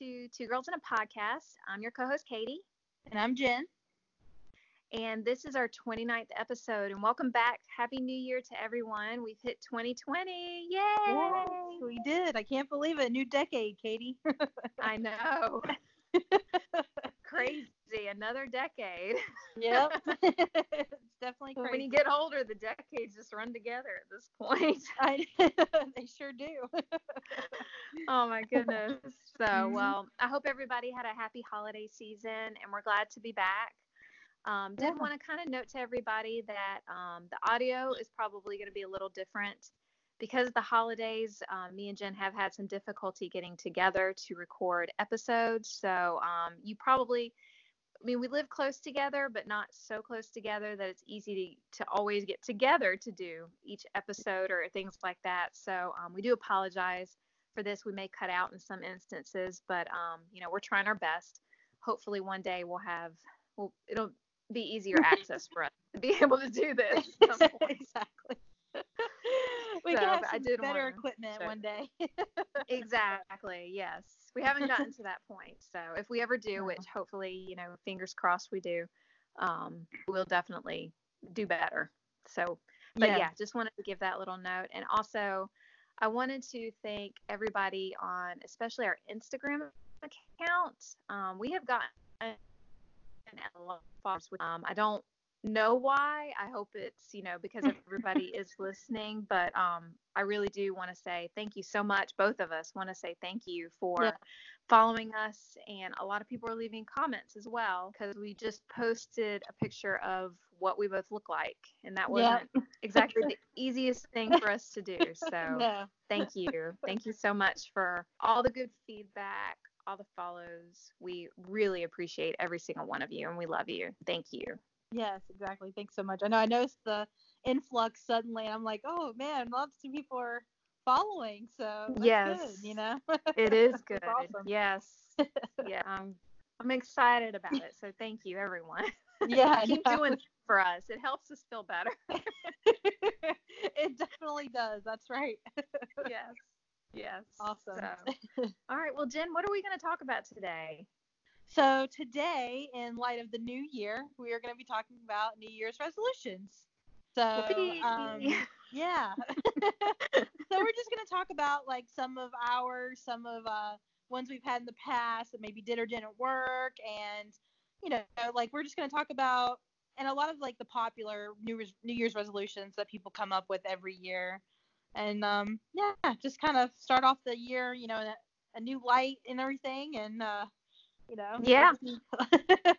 to Two Girls in a Podcast. I'm your co host, Katie. And I'm Jen. And this is our 29th episode. And welcome back. Happy New Year to everyone. We've hit 2020. Yay! Yay we did. I can't believe it. New decade, Katie. I know. Crazy. Another decade. Yep. it's definitely crazy. When you get older, the decades just run together at this point. I, they sure do. oh my goodness. So, mm-hmm. well, I hope everybody had a happy holiday season and we're glad to be back. Um, did yeah. want to kind of note to everybody that um, the audio is probably going to be a little different because of the holidays. Um, me and Jen have had some difficulty getting together to record episodes. So um, you probably, I mean, we live close together, but not so close together that it's easy to, to always get together to do each episode or things like that. So um, we do apologize for this. We may cut out in some instances, but um, you know, we're trying our best. Hopefully, one day we'll have, well, it'll be easier access for us to be able to do this. exactly. we so, can have some better equipment one day. exactly. Yes. We haven't gotten to that point. So if we ever do, which hopefully, you know, fingers crossed we do, um, we'll definitely do better. So, but yeah. yeah, just wanted to give that little note. And also, I wanted to thank everybody on, especially our Instagram account. Um, we have gotten a lot of followers. Um, I don't know why. I hope it's, you know, because everybody is listening, but um, I really do want to say thank you so much. Both of us want to say thank you for yeah. following us. And a lot of people are leaving comments as well because we just posted a picture of what we both look like. And that wasn't yeah. exactly the easiest thing for us to do. So yeah. thank you. Thank you so much for all the good feedback. All the follows. We really appreciate every single one of you and we love you. Thank you. Yes, exactly. Thanks so much. I know I noticed the influx suddenly. I'm like, oh man, lots of people are following. So yes, good, you know. it is good. Awesome. Yes. yeah. I'm I'm excited about it. So thank you, everyone. Yeah. Keep doing for us. It helps us feel better. it definitely does. That's right. yes. Yes. Awesome. So, all right. Well, Jen, what are we going to talk about today? So today, in light of the new year, we are going to be talking about New Year's resolutions. So um, yeah. so we're just going to talk about like some of ours, some of uh, ones we've had in the past that maybe did or didn't work, and you know, like we're just going to talk about and a lot of like the popular New Year's, New Year's resolutions that people come up with every year. And um, yeah, just kind of start off the year, you know, a, a new light and everything, and uh, you know. Yeah.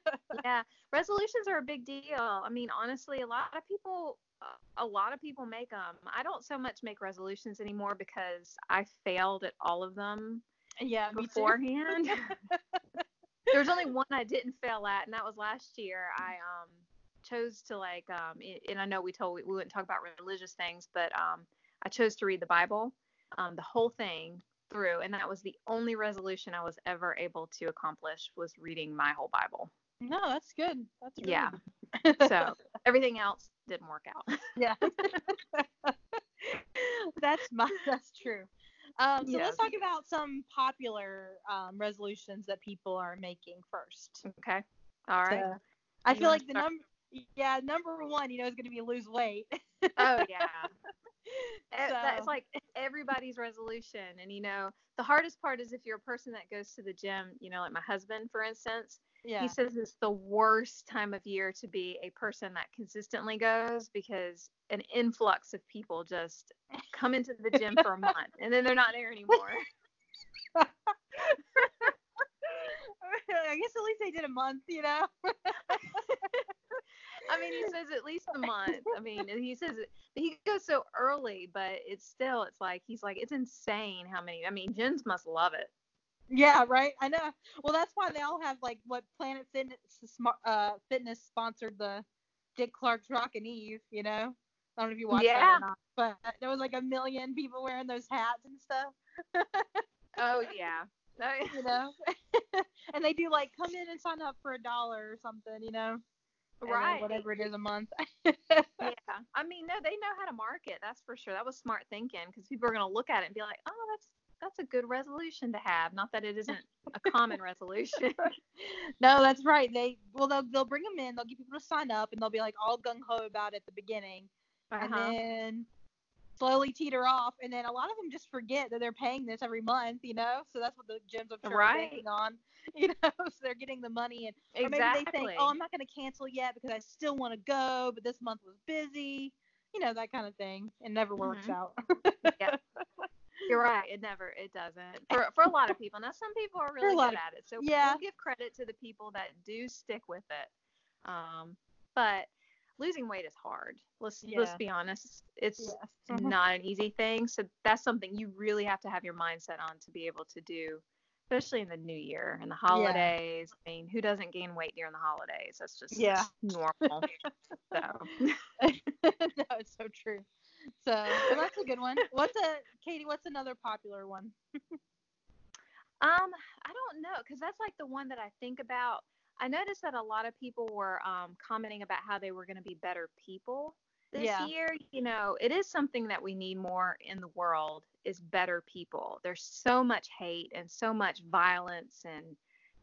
yeah. Resolutions are a big deal. I mean, honestly, a lot of people a lot of people make them. I don't so much make resolutions anymore because I failed at all of them. Yeah, beforehand. There's only one I didn't fail at, and that was last year. I um chose to like um and I know we told we, we wouldn't talk about religious things, but um I chose to read the Bible, um the whole thing through and that was the only resolution I was ever able to accomplish was reading my whole Bible. No, that's good. That's really yeah. so everything else didn't work out. yeah. that's my that's true. Um, so yes. let's talk about some popular um, resolutions that people are making first. Okay. All right. So, I feel like the number yeah, number one, you know, is going to be lose weight. oh yeah. Eh, so. That's like everybody's resolution, and you know, the hardest part is if you're a person that goes to the gym. You know, like my husband, for instance. Yeah. He says it's the worst time of year to be a person that consistently goes because an influx of people just come into the gym for a month and then they're not there anymore. I guess at least they did a month, you know. I mean, he says at least a month. I mean, he says it, he goes so early, but it's still, it's like he's like, it's insane how many. I mean, Jens must love it. Yeah, right. I know. Well, that's why they all have like what Planet Fitness, uh, Fitness sponsored the Dick Clark's Rockin' Eve. You know, I don't know if you watched yeah. that or not, but there was like a million people wearing those hats and stuff. oh yeah. you know, and they do like come in and sign up for a dollar or something. You know right whatever it is a month yeah i mean no they know how to market that's for sure that was smart thinking because people are going to look at it and be like oh that's that's a good resolution to have. Not that it isn't a common resolution. no, that's right. They well they'll they'll bring them in. They'll get people to sign up, and they'll be like all gung ho about it at the beginning, uh-huh. and then slowly teeter off, and then a lot of them just forget that they're paying this every month. You know, so that's what the gyms I'm sure right. are banking on. You know, so they're getting the money, and exactly. maybe they think, oh, I'm not going to cancel yet because I still want to go, but this month was busy. You know, that kind of thing. It never works mm-hmm. out. yeah. You're right. It never. It doesn't. For for a lot of people. Now some people are really good at it. So yeah. we'll give credit to the people that do stick with it. Um, but losing weight is hard. Let's yeah. let's be honest. It's. Mm-hmm. not an easy thing. So that's something you really have to have your mindset on to be able to do, especially in the new year and the holidays. Yeah. I mean, who doesn't gain weight during the holidays? That's just yeah. normal. so no, it's so true. So well, that's a good one. What's a Katie? What's another popular one? um, I don't know, cause that's like the one that I think about. I noticed that a lot of people were um, commenting about how they were going to be better people this yeah. year. You know, it is something that we need more in the world is better people. There's so much hate and so much violence and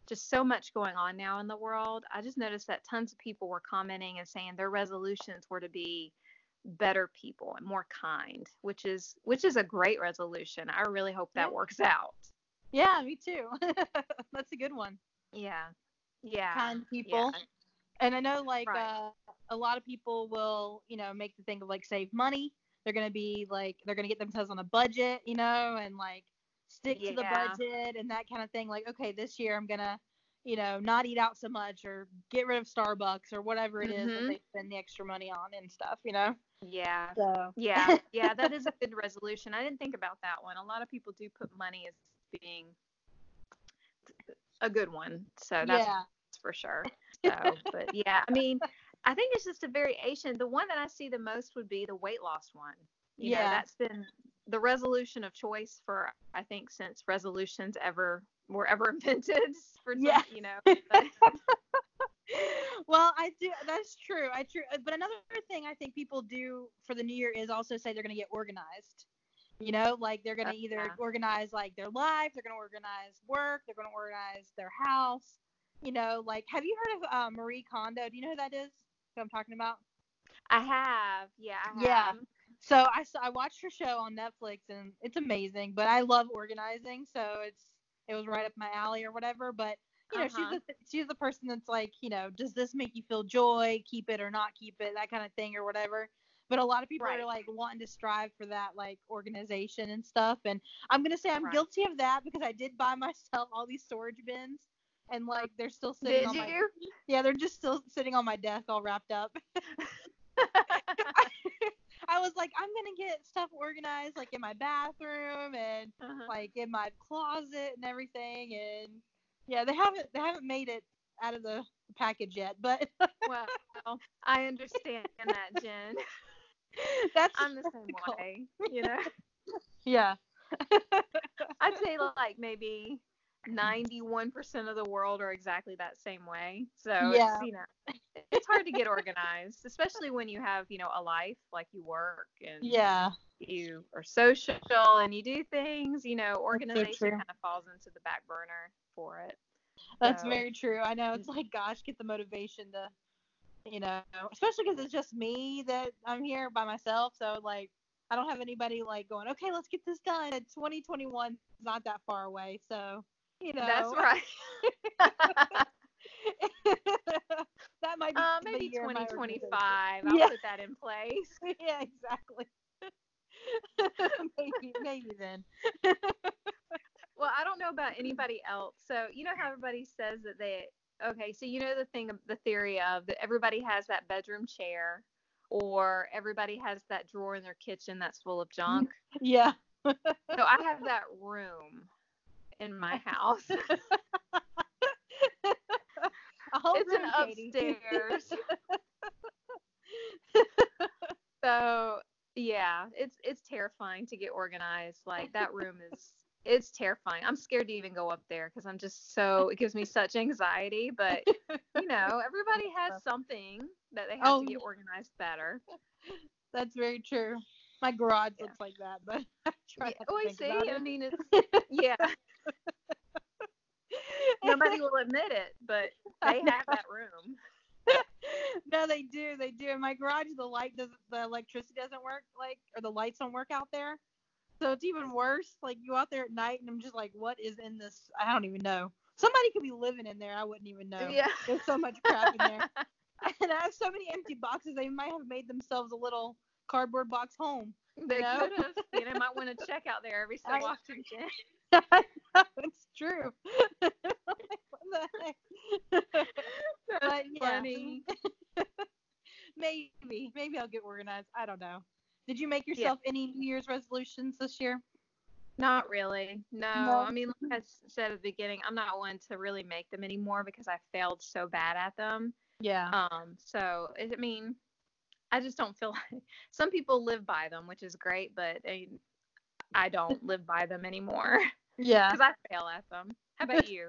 just so much going on now in the world. I just noticed that tons of people were commenting and saying their resolutions were to be better people and more kind, which is which is a great resolution. I really hope that yeah. works out. Yeah, me too. That's a good one. Yeah. Yeah. Kind people. Yeah. And I know like right. uh, a lot of people will, you know, make the thing of like save money. They're gonna be like they're gonna get themselves on a budget, you know, and like stick yeah. to the budget and that kind of thing. Like, okay, this year I'm gonna you know, not eat out so much or get rid of Starbucks or whatever it mm-hmm. is that mm-hmm. they spend the extra money on and stuff, you know? Yeah. So. Yeah. Yeah. That is a good resolution. I didn't think about that one. A lot of people do put money as being a good one. So that's yeah. for sure. So, but yeah, I mean, I think it's just a variation. The one that I see the most would be the weight loss one. You yeah. Know, that's been the resolution of choice for I think since resolutions ever were ever invented for some, yeah. you know. well, I do. That's true. I true. But another thing I think people do for the new year is also say they're going to get organized. You know, like they're going to either yeah. organize like their life, they're going to organize work, they're going to organize their house. You know, like have you heard of uh, Marie Kondo? Do you know who that is? Who I'm talking about? I have. Yeah. I have. Yeah. So I I watched her show on Netflix and it's amazing. But I love organizing, so it's it was right up my alley or whatever. But you know, uh-huh. she's the she's the person that's like, you know, does this make you feel joy? Keep it or not keep it, that kind of thing or whatever. But a lot of people right. are like wanting to strive for that like organization and stuff. And I'm gonna say I'm right. guilty of that because I did buy myself all these storage bins and like they're still sitting did on you? my yeah they're just still sitting on my desk all wrapped up. I was like, I'm gonna get stuff organized like in my bathroom and uh-huh. like in my closet and everything. And yeah, they haven't they haven't made it out of the package yet, but well, I understand that, Jen. That's I'm the same way, you know. Yeah. I'd say like maybe 91% of the world are exactly that same way. So yeah. it's, you know, it's hard to get organized, especially when you have, you know, a life like you work and yeah, you are social and you do things, you know, organization so kind of falls into the back burner for it. That's so. very true. I know it's mm. like, gosh, get the motivation to, you know, especially because it's just me that I'm here by myself. So like, I don't have anybody like going, okay, let's get this done. 2021 is not that far away. So you know. That's right. that might be uh, maybe 2025. I'll yeah. put that in place. yeah, exactly. maybe, maybe then. well, I don't know about anybody else. So you know how everybody says that they okay. So you know the thing, the theory of that everybody has that bedroom chair, or everybody has that drawer in their kitchen that's full of mm-hmm. junk. Yeah. so I have that room in my house. it's an upstairs. so yeah, it's it's terrifying to get organized. Like that room is it's terrifying. I'm scared to even go up there because I'm just so it gives me such anxiety. But you know, everybody has something that they have oh, to get organized better. That's very true. My garage yeah. looks like that, but I Try Yeah, oh, I see. I it. mean, it's yeah. Nobody will admit it, but I they have that room. no, they do. They do. In my garage, the light doesn't, the electricity doesn't work, like, or the lights don't work out there. So it's even worse. Like you out there at night, and I'm just like, what is in this? I don't even know. Somebody could be living in there. I wouldn't even know. Yeah. There's so much crap in there, and I have so many empty boxes. They might have made themselves a little cardboard box home. They know? could have. You know, might want to check out there every so I- often. Jen. I know, it's true. Like, what the heck? That's But, yeah. funny. maybe, maybe I'll get organized. I don't know. Did you make yourself any New Year's resolutions this year? Not really. No. No. I mean, like I said at the beginning, I'm not one to really make them anymore because I failed so bad at them. Yeah. Um, so I I mean, I just don't feel like some people live by them, which is great, but I, I don't live by them anymore yeah. because I fail at them. How about you?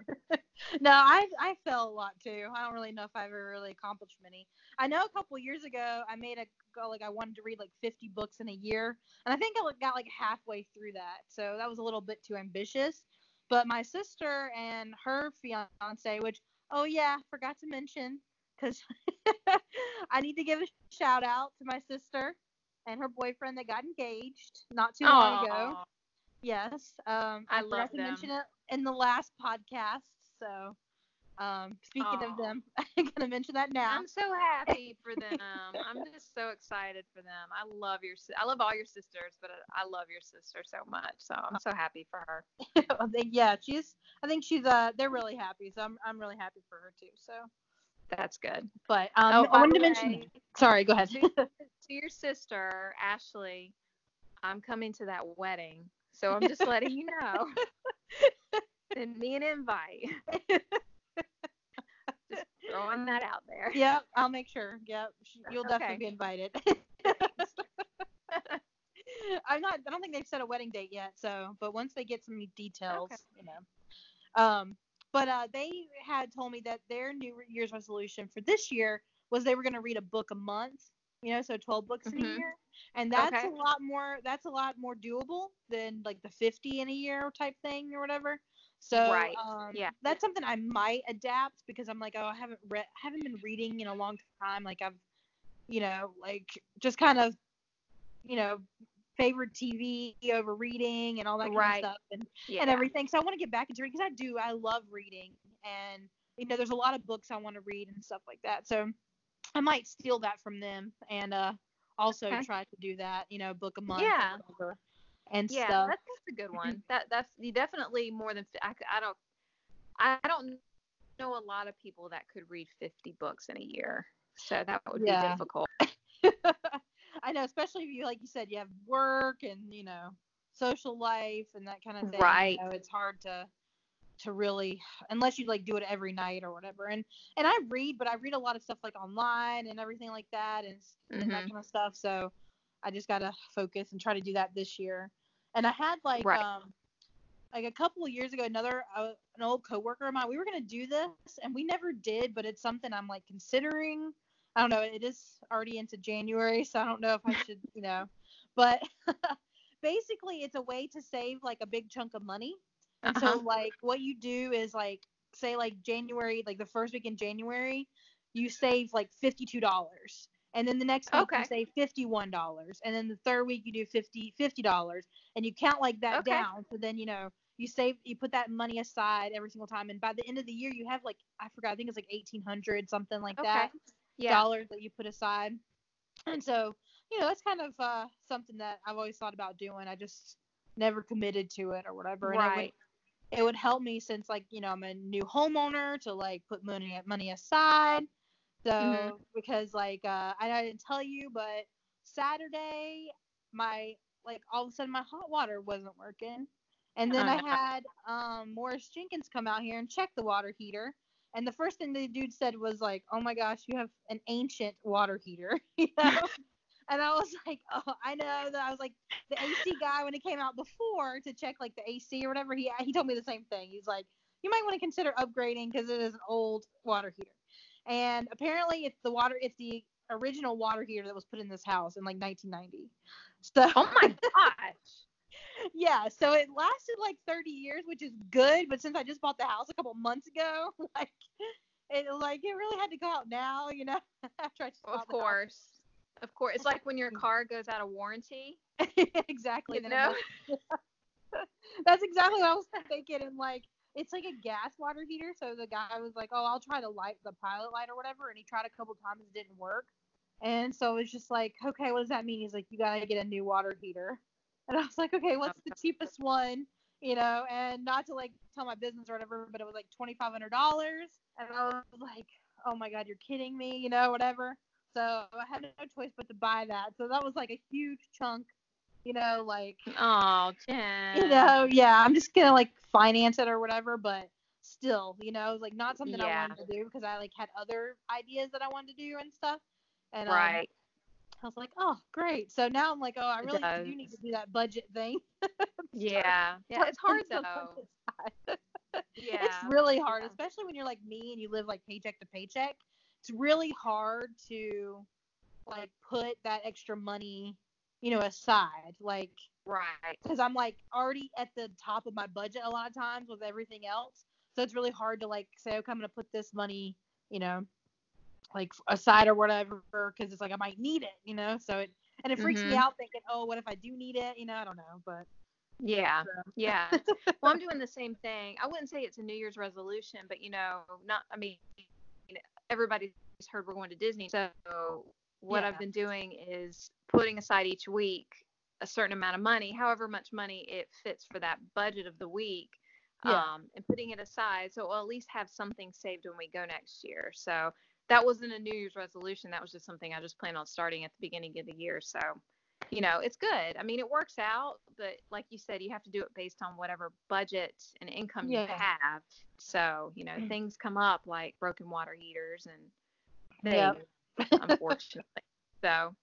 No, I I fell a lot too. I don't really know if I've ever really accomplished many. I know a couple years ago I made a goal like I wanted to read like 50 books in a year, and I think I got like halfway through that. So that was a little bit too ambitious. But my sister and her fiance, which oh yeah, forgot to mention because I need to give a shout out to my sister and her boyfriend that got engaged not too long ago. Yes. Um, I I, love forgot to them. mention it in the last podcast. So, um, speaking Aw. of them, I'm gonna mention that now. I'm so happy for them. I'm just so excited for them. I love your I love all your sisters, but I I love your sister so much. So I'm so happy for her. I think- yeah, she's. I think she's. Uh, they're really happy. So I'm. I'm really happy for her too. So, That's good. but um, Oh, I wanted to mention. way, Sorry, go ahead. to, to your sister, Ashley, I'm coming to that wedding. So I'm just letting you know. Send me an invite. just throwing that out there. yep, I'll make sure. Yep, you'll definitely Okay. be invited. I'm not. I don't think they've set a wedding date yet. So, but once they get some details, you know. Um, but uh, they had told me that their New Year's resolution for this year was they were going to read a book a month. You know, so 12 books in a Mhm. year, and that's Okay. a lot more. That's a lot more doable than like the 50 in a year type thing or whatever. So, Right. um, Yeah. that's something I might adapt because I'm like, oh, I haven't read, I haven't been reading in a long time. Like I've, you know, like just kind of, you know, favored TV over reading and all that kind of stuff and, Yeah. and everything. So I want to get back into reading because I do. I love reading and you know, there's a lot of books I want to read and stuff like that. So I might steal that from them and uh also Okay. try to do that. You know, book a month Yeah. or whatever and yeah, stuff. that's, that's a good one. That that's you definitely more than I, I don't I don't know a lot of people that could read 50 books in a year. So that would be difficult. I know, especially if you like you said you have work and you know social life and that kind of thing. Right. You know, it's hard to to really unless you like do it every night or whatever. And and I read, but I read a lot of stuff like online and everything like that and, s- and that Mhm. kind of stuff. So I just gotta focus and try to do that this year. And I had like Right. um like a couple of years ago another uh, an old coworker of mine we were gonna do this and we never did but it's something i'm like considering i don't know it is already into january so i don't know if i should you know but basically it's a way to save like a big chunk of money and Uh-huh. so like what you do is like say like january like the first week in january you save like $52 and then the next week Okay. you save $51 and then the third week you do 50 $50 and you count like that Okay. down so then you know you save you put that money aside every single time and by the end of the year you have like i forgot i think it's like 1800 something like Okay. that yeah. dollars that you put aside and so you know that's kind of uh something that i've always thought about doing i just never committed to it or whatever and it would, Right. it would help me since like you know i'm a new homeowner to like put money money aside so Mhm. because like uh I, I didn't tell you but saturday my like all of a sudden my hot water wasn't working. And then Oh, i had um morris jenkins come out here and check the water heater. And the first thing the dude said was like oh my gosh you have an ancient water heater you know? And i was like oh i know that. I was like the ac guy when he came out before to check like the ac or whatever he he told me the same thing. He's like you might want to consider upgrading because it is an old water heater and apparently it's the water it's the original water heater that was put in this house in like 1990 so Oh my gosh. yeah, so it lasted like 30 years, which is good. But since I just bought the house a couple months ago, like it like it really had to go out now, you know. After I just of course, of course, it's like when your mm. car goes out of warranty. exactly. You know? That's exactly what I was thinking, and like it's like a gas water heater. So the guy was like, "Oh, I'll try to light the pilot light or whatever," and he tried a couple times, it didn't work. And so it's just like, okay, what does that mean? He's like, you gotta get a new water heater. And I was like, okay, what's the cheapest one? You know, and not to like tell my business or whatever, but it was like twenty five hundred dollars. And I was like, oh my god, you're kidding me, you know, whatever. So I had no choice but to buy that. So that was like a huge chunk, you know, like oh, Jen. You know, yeah, I'm just gonna like finance it or whatever, but still, you know, like not something Yeah. I wanted to do because I like had other ideas that I wanted to do and stuff. And um, Right. I was like, oh, great. So now I'm like, oh, I really do need to do that budget thing. Yeah. Yeah. It's hard though. Yeah. It's really hard, Yeah. especially when you're like me and you live like paycheck to paycheck. It's really hard to like put that extra money, you know, aside. Like, Right. because I'm like already at the top of my budget a lot of times with everything else. So it's really hard to like say, okay, I'm gonna put this money, you know, like aside or whatever, because it's like I might need it, you know. So it and it freaks me Mhm. out thinking, oh, what if I do need it? You know, I don't know, but Yeah. so. Yeah. well, I'm doing the same thing. I wouldn't say it's a New Year's resolution, but you know, not. I mean, everybody's heard we're going to Disney, so what Yeah. I've been doing is putting aside each week a certain amount of money, however much money it fits for that budget of the week. Yeah. Um, and putting it aside so we'll at least have something saved when we go next year. So that wasn't a New Year's resolution. That was just something I just planned on starting at the beginning of the year. So, you know, it's good. I mean, it works out, but like you said, you have to do it based on whatever budget and income you have. So, you know, things come up like broken water heaters and Yep. Unfortunately. So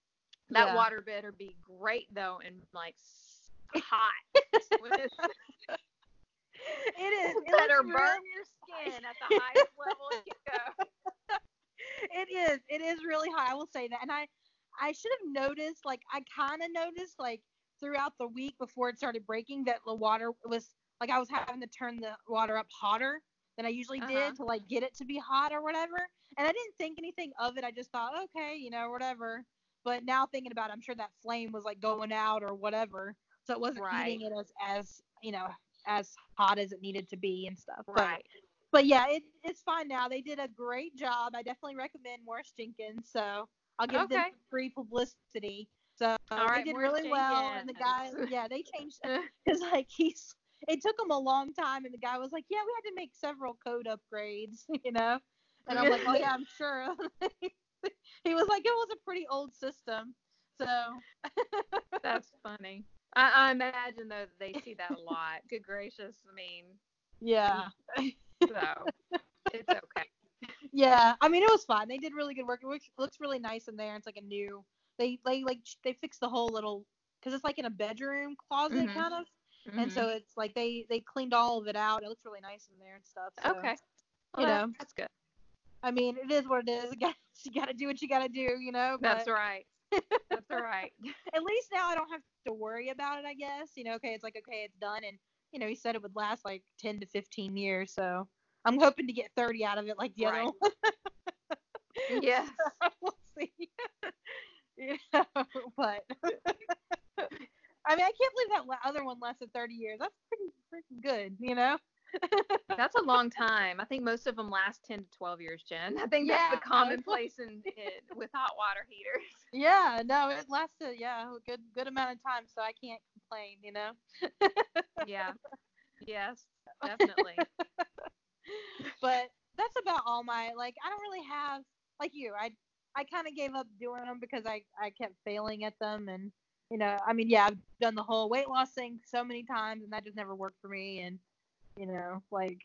that Yeah. water better be great though and like hot. It is. It better burn your skin at the highest level you go. it is. It is really high. I will say that. And I, I should have noticed. Like I kind of noticed like throughout the week before it started breaking that the water was like I was having to turn the water up hotter than I usually Uh-huh. did to like get it to be hot or whatever. And I didn't think anything of it. I just thought, okay, you know, whatever. But now thinking about it, I'm sure that flame was like going out or whatever. So it wasn't heating it as as you know as hot as it needed to be and stuff. Right. but yeah, it, it's fine now. They did a great job. I definitely recommend Morris Jenkins. So I'll give them Okay. some free publicity. So All right, they did Morris really well, and the guy, yeah, they changed because like he's. It took him a long time, and the guy was like, "Yeah, we had to make several code upgrades, you know." And I'm like, "Oh yeah, I'm sure." he was like, "It was a pretty old system." So That's funny. I, I imagine though that they see that a lot. Good gracious. I mean, yeah, so it's okay. Yeah, I mean it was fun. They did really good work. It looks, looks really nice in there. It's like a new. They they like they fixed the whole little because it's like in a bedroom closet Mhm. kind of, and Mhm. so it's like they they cleaned all of it out. It looks really nice in there and stuff. So, okay. you know. that's good. I mean it is what it is. You got you got to do what you got to do. You know. That's right. That's right. At least now I don't have to worry about it. I guess you know. Okay, it's like okay, it's done, and you know he said it would last like 10 to 15 years. So I'm hoping to get 30 out of it like the Right. other one. Yes. we'll see. you know, but I mean, I can't believe that other one lasted 30 years. That's pretty freaking good, you know? That's a long time. I think most of them last 10 to 12 years, Jen. I think that's the commonplace in, in with hot water heaters. Yeah, no, it lasted, yeah, a good good amount of time, so I can't complain, you know? Yeah. Yes, definitely. but that's about all my like. I don't really have like you. I I kind of gave up doing them because I I kept failing at them, and you know, I mean, yeah, I've done the whole weight loss thing so many times, and that just never worked for me, and you know, like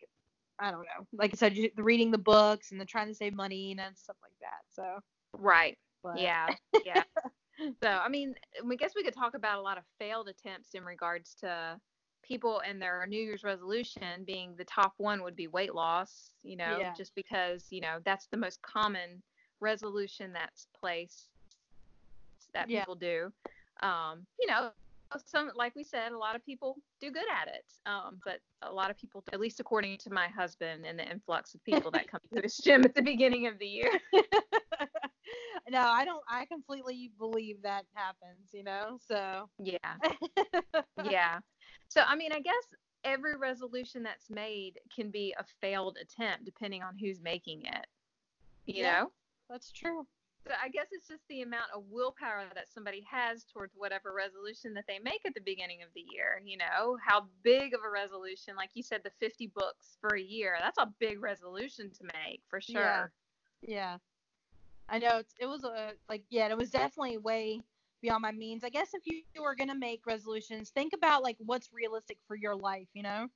I don't know, like I said, the reading the books and the trying to save money and stuff like that. So, Right. but, Yeah. Yeah. so, I mean, we guess we could talk about a lot of failed attempts in regards to people and their New Year's resolution being the top one would be weight loss, you know, Yeah. just because, you know, that's the most common resolution that's placed that Yeah. people do. Um, you know, some like we said, a lot of people do good at it. Um, but a lot of people, at least according to my husband and the influx of people that come to this gym at the beginning of the year. no, I don't. I completely believe that happens. You know, so yeah, yeah. So I mean, I guess every resolution that's made can be a failed attempt depending on who's making it. You yeah, know? That's true. So I guess it's just the amount of willpower that somebody has towards whatever resolution that they make at the beginning of the year. You know, how big of a resolution, like you said, the 50 books for a year, that's a big resolution to make for sure. Yeah. Yeah. I know it's, it was a, like, yeah, it was definitely way beyond my means. I guess if you were going to make resolutions, think about like what's realistic for your life, you know?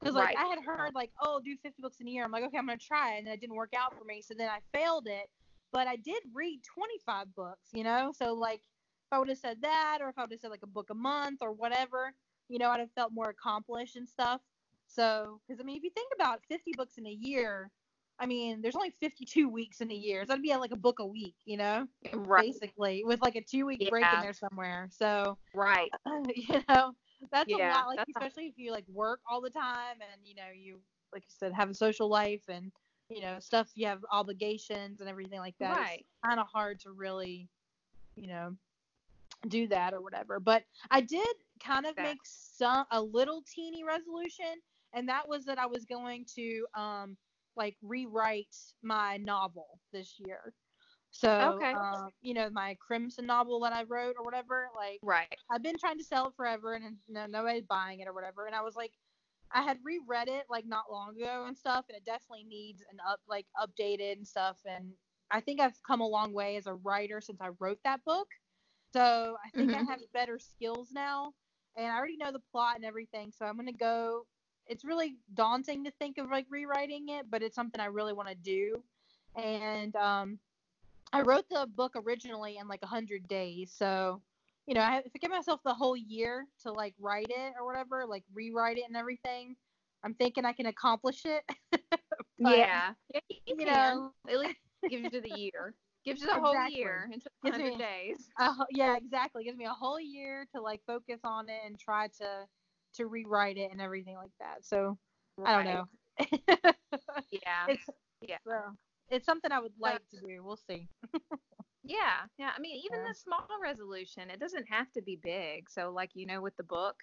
Because like right. I had heard like, oh, do 50 books in a year. I'm like, okay, I'm gonna try it, and it didn't work out for me. So then I failed it but I did read 25 books, you know? So, like, if I would have said that, or if I would have said like a book a month or whatever, you know, I'd have felt more accomplished and stuff. So, because I mean, if you think about 50 books in a year, I mean, there's only 52 weeks in a year. So that'd be like a book a week, you know, right. basically, with like a two week yeah. break in there somewhere. So, right, you know, that's yeah, a lot. Like, especially if you like work all the time and you know you like you said have a social life and you know, stuff you have obligations and everything like that. Right. It's kind of hard to really, you know, do that or whatever. But I did kind of make some a little teeny resolution, and that was that I was going to um like rewrite my novel this year. So, okay. um, you know, my Crimson novel that I wrote or whatever, like, right. I've been trying to sell it forever and no, nobody's buying it or whatever. And I was like, I had reread it like not long ago and stuff, and it definitely needs an up like updated and stuff. And I think I've come a long way as a writer since I wrote that book. So I think mm-hmm. I have better skills now, and I already know the plot and everything. So I'm gonna go. It's really daunting to think of like rewriting it, but it's something I really want to do. And um, I wrote the book originally in like a hundred days, so you know, I, if I give myself the whole year to like write it or whatever, like rewrite it and everything, I'm thinking I can accomplish it. but, yeah. you, you know, at least gives you the year. Gives you the exactly. whole year into 100 days. Uh, yeah, exactly. Gives me a whole year to like focus on it and try to to rewrite it and everything like that. So right. I don't know. yeah. It's yeah. So, it's something I would like to do. We'll see. Yeah, yeah. I mean, even yeah. the small resolution, it doesn't have to be big. So, like you know, with the book,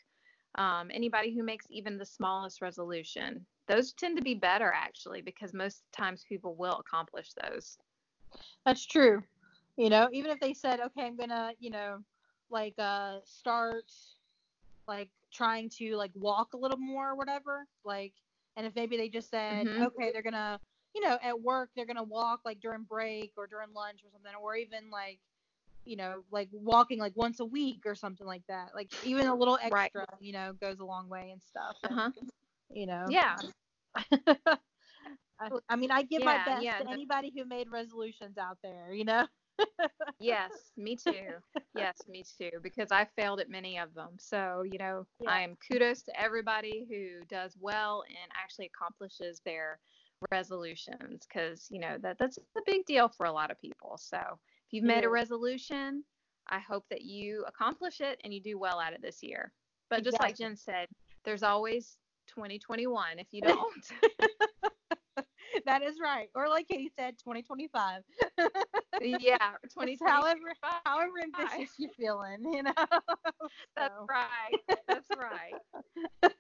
um, anybody who makes even the smallest resolution, those tend to be better actually, because most times people will accomplish those. That's true. You know, even if they said, okay, I'm gonna, you know, like uh, start like trying to like walk a little more or whatever, like, and if maybe they just said, mm-hmm. okay, they're gonna you know, at work they're gonna walk like during break or during lunch or something, or even like, you know, like walking like once a week or something like that. Like even a little extra, right. you know, goes a long way and stuff. Uh huh. You know. Yeah. I, I, mean, I give yeah, my best yeah, to anybody who made resolutions out there, you know. yes, me too. Yes, me too. Because I failed at many of them. So, you know, yeah. I am kudos to everybody who does well and actually accomplishes their resolutions because you know that that's a big deal for a lot of people. So if you've made a resolution, I hope that you accomplish it and you do well at it this year. But exactly. just like Jen said, there's always 2021 if you don't. that is right. Or like Katie said, 2025. yeah, 2025. However, however ambitious you're feeling, you know. That's so. right. That's right.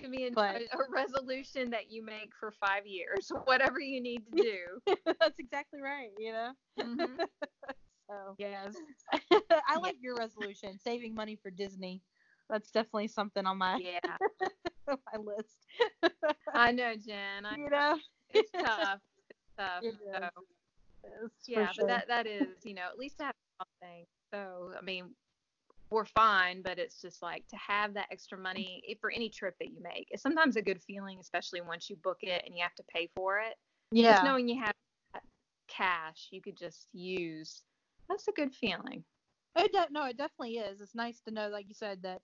Give me a, a, resolution that you make for five years, whatever you need to do. That's exactly right. You know. Mm-hmm. so yes, I like your resolution, saving money for Disney. That's definitely something on my yeah my list. I know, Jen. I, you know, it's tough. It's tough. It so. yeah, sure. but that that is, you know, at least to have something. So I mean, we're fine, but it's just like to have that extra money for any trip that you make. It's sometimes a good feeling, especially once you book it and you have to pay for it. Yeah. Just knowing you have cash you could just use. That's a good feeling. It de- no, it definitely is. It's nice to know, like you said, that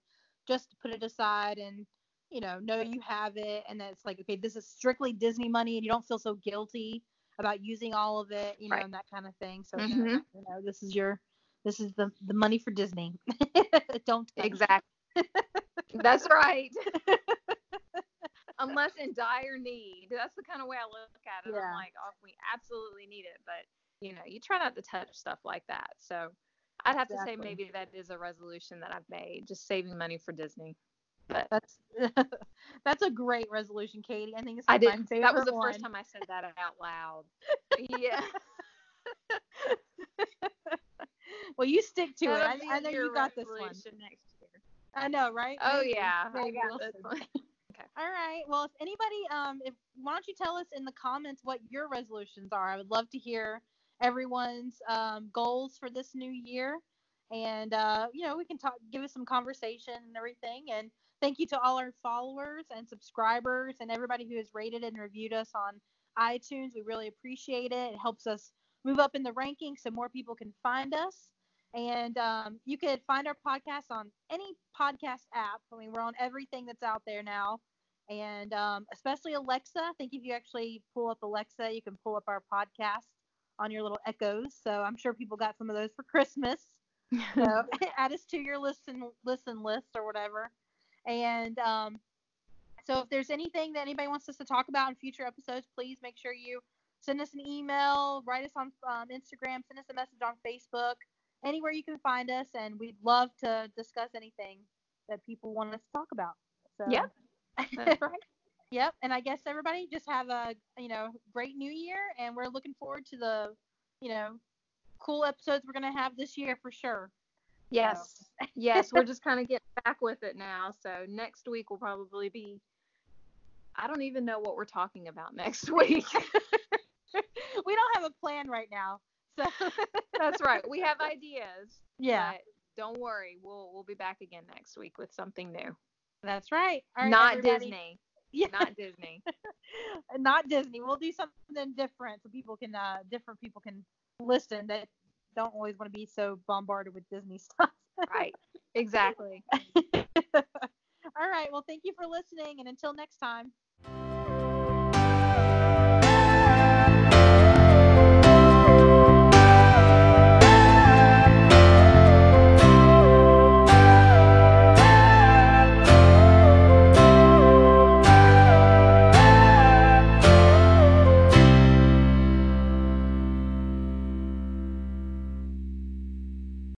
just to put it aside and you know know you have it, and that it's like okay, this is strictly Disney money, and you don't feel so guilty about using all of it, you know, right. and that kind of thing. So mm-hmm. you know, this is your This is the the money for Disney. Don't. Exactly. That's right. Unless in dire need. That's the kind of way I look at it. Yeah. I'm like, oh, we absolutely need it. But, you know, you try not to touch stuff like that. So I'd have to say maybe that is a resolution that I've made, just saving money for Disney. But That's that's a great resolution, Katie. I think it's I did. That was the one. first time I said that out loud. yeah. well, you stick to it. That'll I, I know you got this one. Next year. I know, right? Oh Maybe. yeah, I got this one. All right. Well, if anybody, um, if why don't you tell us in the comments what your resolutions are? I would love to hear everyone's um, goals for this new year, and uh, you know, we can talk, give us some conversation and everything. And thank you to all our followers and subscribers and everybody who has rated and reviewed us on iTunes. We really appreciate it. It helps us move up in the rankings so more people can find us. And um, you could find our podcast on any podcast app. I mean, we're on everything that's out there now and um, especially Alexa. I think if you actually pull up Alexa, you can pull up our podcast on your little echoes. So I'm sure people got some of those for Christmas. So add us to your listen listen list or whatever. And um, so if there's anything that anybody wants us to talk about in future episodes, please make sure you send us an email, write us on um, Instagram, send us a message on Facebook, anywhere you can find us, and we'd love to discuss anything that people want us to talk about. So Yep. That's right. Yep, and I guess everybody just have a you know great new year, and we're looking forward to the you know cool episodes we're gonna have this year for sure. Yes. yes, we're just kind of getting back with it now. So next week will probably be. I don't even know what we're talking about next week. We don't have a plan right now, so That's right. We have ideas. yeah, But don't worry, we'll we'll be back again next week with something new. that's right, Not everybody. Disney. Yeah, Not Disney. not Disney. We'll do something different so people can uh different people can listen that don't always want to be so bombarded with Disney stuff. right. Exactly. All right. Well, thank you for listening, and until next time.